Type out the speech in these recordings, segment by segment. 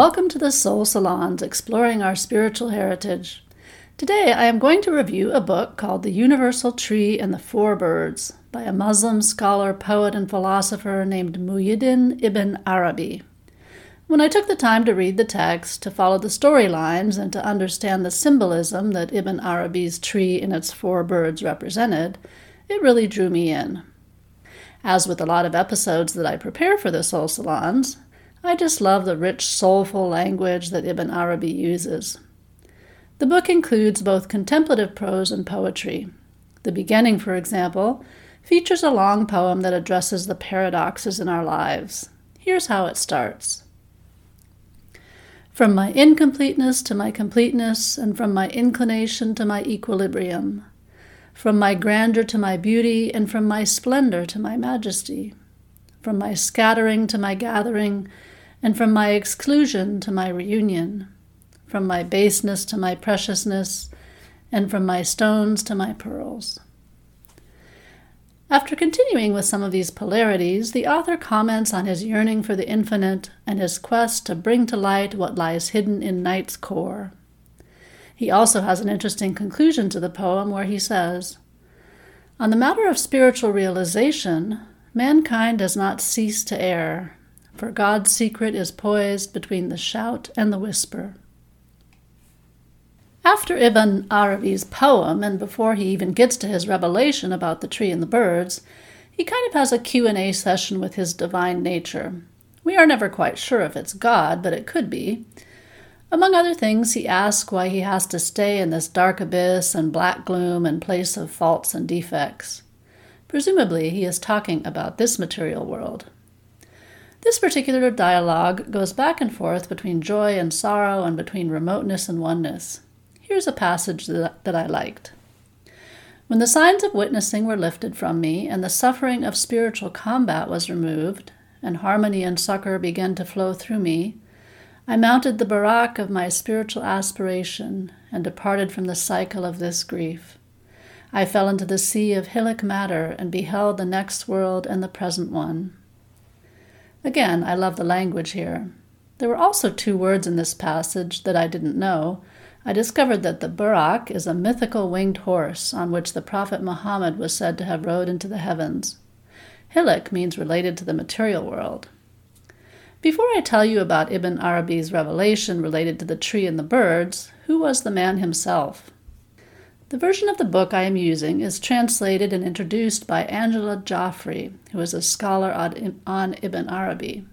Welcome to the Soul Salons, exploring our spiritual heritage. Today I am going to review a book called The Universal Tree and the Four Birds by a Muslim scholar, poet, and philosopher named Muhyiddin ibn Arabi. When I took the time to read the text, to follow the storylines, and to understand the symbolism that Ibn Arabi's tree and its four birds represented, it really drew me in. As with a lot of episodes that I prepare for the Soul Salons, I just love the rich, soulful language that Ibn Arabi uses. The book includes both contemplative prose and poetry. The beginning, for example, features a long poem that addresses the paradoxes in our lives. Here's how it starts From my incompleteness to my completeness, and from my inclination to my equilibrium, from my grandeur to my beauty, and from my splendor to my majesty, from my scattering to my gathering, and from my exclusion to my reunion, from my baseness to my preciousness, and from my stones to my pearls. After continuing with some of these polarities, the author comments on his yearning for the infinite and his quest to bring to light what lies hidden in night's core. He also has an interesting conclusion to the poem where he says, On the matter of spiritual realization, mankind does not cease to err, for God's secret is poised between the shout and the whisper. After Ibn Arabi's poem, and before he even gets to his revelation about the tree and the birds, he kind of has a Q&A session with his divine nature. We are never quite sure if it's God, but it could be. Among other things, he asks why he has to stay in this dark abyss and black gloom and place of faults and defects. Presumably, he is talking about this material world. This particular dialogue goes back and forth between joy and sorrow and between remoteness and oneness. Here's a passage that, that I liked. When the signs of witnessing were lifted from me, and the suffering of spiritual combat was removed, and harmony and succor began to flow through me, I mounted the barak of my spiritual aspiration and departed from the cycle of this grief. I fell into the sea of hillock matter and beheld the next world and the present one. Again, I love the language here. There were also two words in this passage that I didn't know. I discovered that the Burak is a mythical winged horse on which the Prophet Muhammad was said to have rode into the heavens. Hillik means related to the material world. Before I tell you about Ibn Arabi's revelation related to the tree and the birds, who was the man himself? The version of the book I am using is translated and introduced by Angela Jaffray, who is a scholar on Ibn Arabi.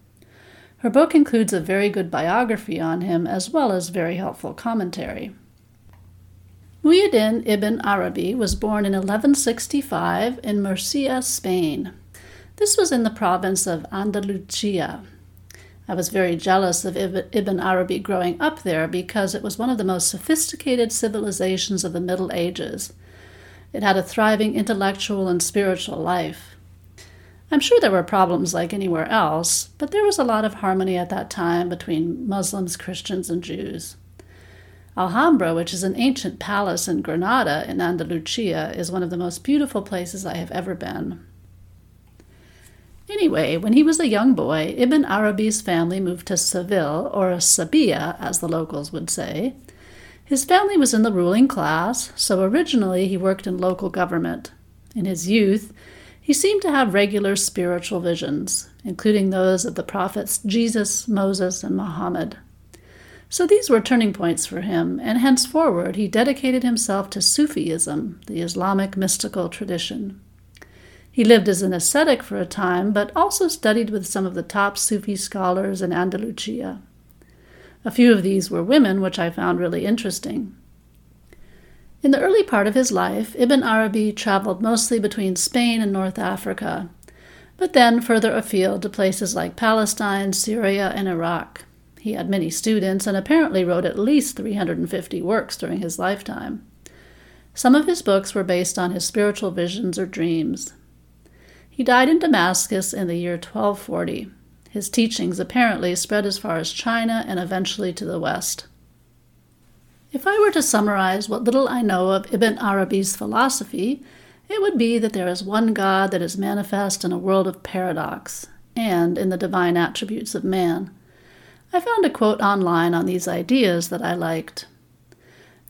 Her book includes a very good biography on him as well as very helpful commentary. Muhyiddin ibn Arabi was born in 1165 in Murcia, Spain. This was in the province of Andalusia, I was very jealous of Ibn Arabi growing up there because it was one of the most sophisticated civilizations of the Middle Ages. It had a thriving intellectual and spiritual life. I'm sure there were problems like anywhere else, but there was a lot of harmony at that time between Muslims, Christians, and Jews. Alhambra, which is an ancient palace in Granada in Andalusia, is one of the most beautiful places I have ever been. Anyway, when he was a young boy, Ibn Arabi's family moved to Seville, or Sabia, as the locals would say. His family was in the ruling class, so originally he worked in local government. In his youth, he seemed to have regular spiritual visions, including those of the prophets Jesus, Moses, and Muhammad. So these were turning points for him, and henceforward he dedicated himself to Sufism, the Islamic mystical tradition. He lived as an ascetic for a time, but also studied with some of the top Sufi scholars in Andalusia. A few of these were women, which I found really interesting. In the early part of his life, Ibn Arabi traveled mostly between Spain and North Africa, but then further afield to places like Palestine, Syria, and Iraq. He had many students and apparently wrote at least 350 works during his lifetime. Some of his books were based on his spiritual visions or dreams. He died in Damascus in the year 1240. His teachings apparently spread as far as China and eventually to the West. If I were to summarize what little I know of Ibn Arabi's philosophy, it would be that there is one God that is manifest in a world of paradox and in the divine attributes of man. I found a quote online on these ideas that I liked.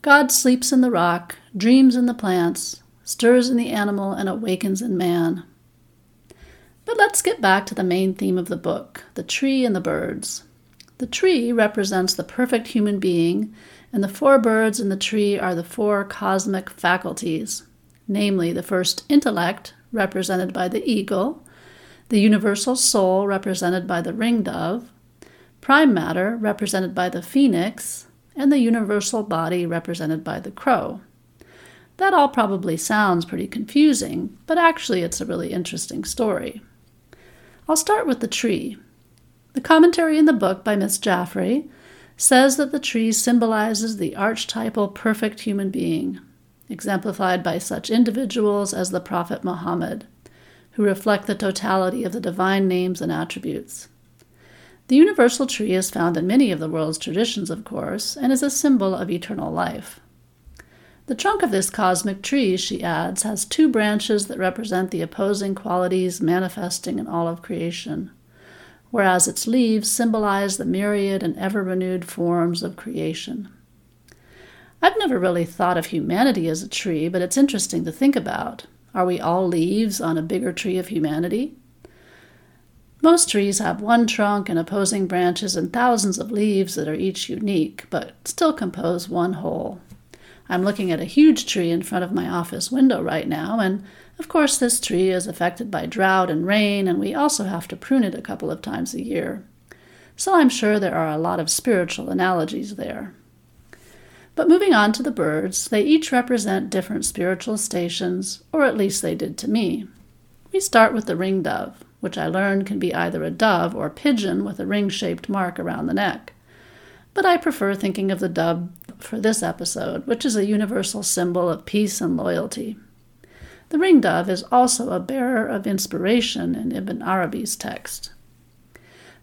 God sleeps in the rock, dreams in the plants, stirs in the animal, and awakens in man. But let's get back to the main theme of the book the tree and the birds. The tree represents the perfect human being, and the four birds in the tree are the four cosmic faculties namely, the first intellect, represented by the eagle, the universal soul, represented by the ringdove, prime matter, represented by the phoenix, and the universal body, represented by the crow. That all probably sounds pretty confusing, but actually it's a really interesting story. I'll start with the tree. The commentary in the book by Miss Jaffray says that the tree symbolizes the archetypal perfect human being, exemplified by such individuals as the Prophet Muhammad, who reflect the totality of the divine names and attributes. The universal tree is found in many of the world's traditions, of course, and is a symbol of eternal life. The trunk of this cosmic tree, she adds, has two branches that represent the opposing qualities manifesting in all of creation, whereas its leaves symbolize the myriad and ever renewed forms of creation. I've never really thought of humanity as a tree, but it's interesting to think about. Are we all leaves on a bigger tree of humanity? Most trees have one trunk and opposing branches and thousands of leaves that are each unique, but still compose one whole. I'm looking at a huge tree in front of my office window right now, and of course, this tree is affected by drought and rain, and we also have to prune it a couple of times a year. So I'm sure there are a lot of spiritual analogies there. But moving on to the birds, they each represent different spiritual stations, or at least they did to me. We start with the ringdove, which I learned can be either a dove or pigeon with a ring shaped mark around the neck but I prefer thinking of the dove for this episode, which is a universal symbol of peace and loyalty. The ring dove is also a bearer of inspiration in Ibn Arabi's text.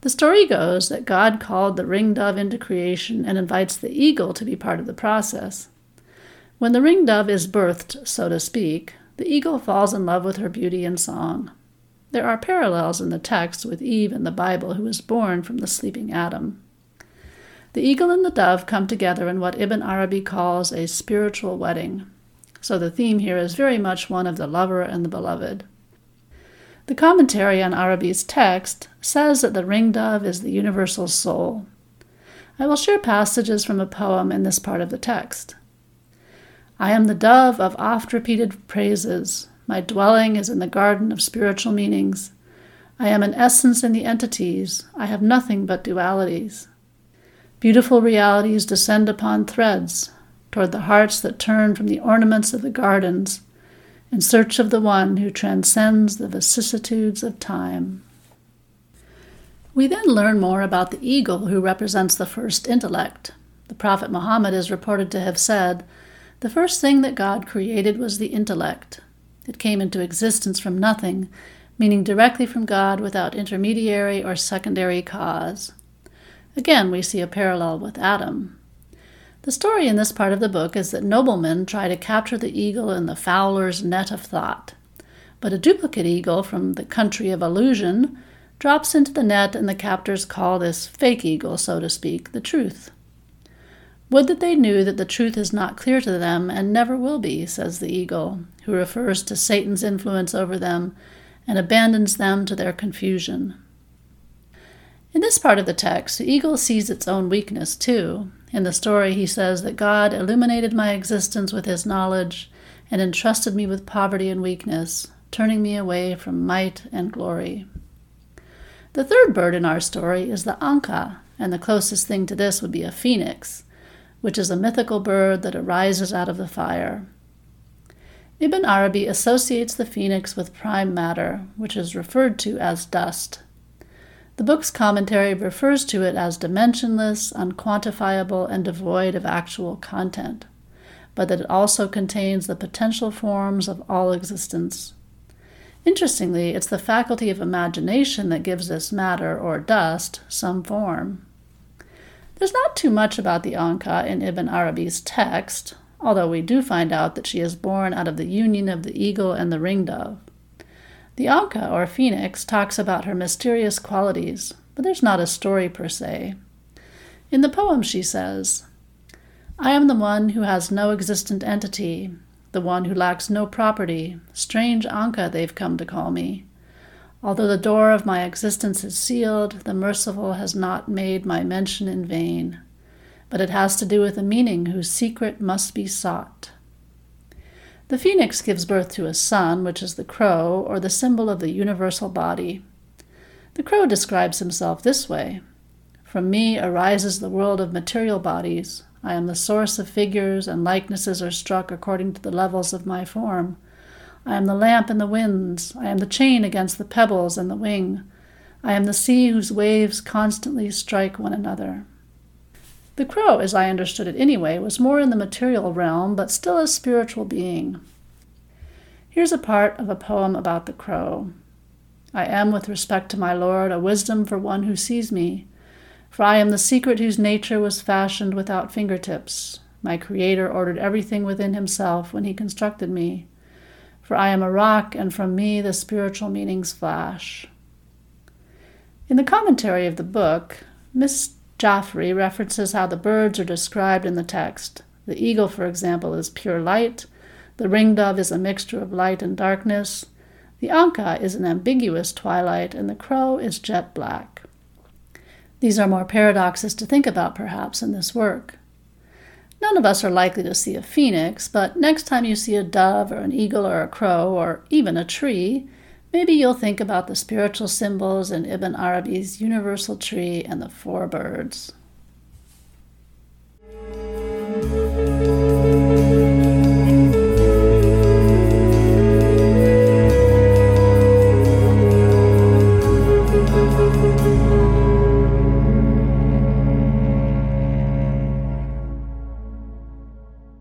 The story goes that God called the ring dove into creation and invites the eagle to be part of the process. When the ring dove is birthed, so to speak, the eagle falls in love with her beauty and song. There are parallels in the text with Eve in the Bible, who was born from the sleeping Adam. The eagle and the dove come together in what Ibn Arabi calls a spiritual wedding. So the theme here is very much one of the lover and the beloved. The commentary on Arabi's text says that the ring dove is the universal soul. I will share passages from a poem in this part of the text. I am the dove of oft repeated praises. My dwelling is in the garden of spiritual meanings. I am an essence in the entities. I have nothing but dualities. Beautiful realities descend upon threads toward the hearts that turn from the ornaments of the gardens in search of the one who transcends the vicissitudes of time. We then learn more about the eagle who represents the first intellect. The Prophet Muhammad is reported to have said, The first thing that God created was the intellect. It came into existence from nothing, meaning directly from God without intermediary or secondary cause. Again, we see a parallel with Adam. The story in this part of the book is that noblemen try to capture the eagle in the fowler's net of thought. But a duplicate eagle from the country of illusion drops into the net, and the captors call this fake eagle, so to speak, the truth. Would that they knew that the truth is not clear to them and never will be, says the eagle, who refers to Satan's influence over them and abandons them to their confusion. In this part of the text, the eagle sees its own weakness too. In the story, he says that God illuminated my existence with his knowledge and entrusted me with poverty and weakness, turning me away from might and glory. The third bird in our story is the anka, and the closest thing to this would be a phoenix, which is a mythical bird that arises out of the fire. Ibn Arabi associates the phoenix with prime matter, which is referred to as dust. The book's commentary refers to it as dimensionless, unquantifiable, and devoid of actual content, but that it also contains the potential forms of all existence. Interestingly, it's the faculty of imagination that gives this matter, or dust, some form. There's not too much about the Anka in Ibn Arabi's text, although we do find out that she is born out of the union of the eagle and the ringdove. The Anka, or phoenix, talks about her mysterious qualities, but there's not a story per se. In the poem, she says, I am the one who has no existent entity, the one who lacks no property. Strange Anka, they've come to call me. Although the door of my existence is sealed, the merciful has not made my mention in vain. But it has to do with a meaning whose secret must be sought. The phoenix gives birth to a son, which is the crow, or the symbol of the universal body. The crow describes himself this way From me arises the world of material bodies. I am the source of figures, and likenesses are struck according to the levels of my form. I am the lamp in the winds. I am the chain against the pebbles and the wing. I am the sea whose waves constantly strike one another. The crow, as I understood it anyway, was more in the material realm, but still a spiritual being. Here's a part of a poem about the crow. I am, with respect to my Lord, a wisdom for one who sees me. For I am the secret whose nature was fashioned without fingertips. My Creator ordered everything within Himself when He constructed me. For I am a rock, and from me the spiritual meanings flash. In the commentary of the book, Miss Jaffray references how the birds are described in the text. The eagle, for example, is pure light. The ringdove is a mixture of light and darkness. The anka is an ambiguous twilight, and the crow is jet black. These are more paradoxes to think about, perhaps, in this work. None of us are likely to see a phoenix, but next time you see a dove or an eagle or a crow or even a tree, maybe you'll think about the spiritual symbols in Ibn Arabi's universal tree and the four birds.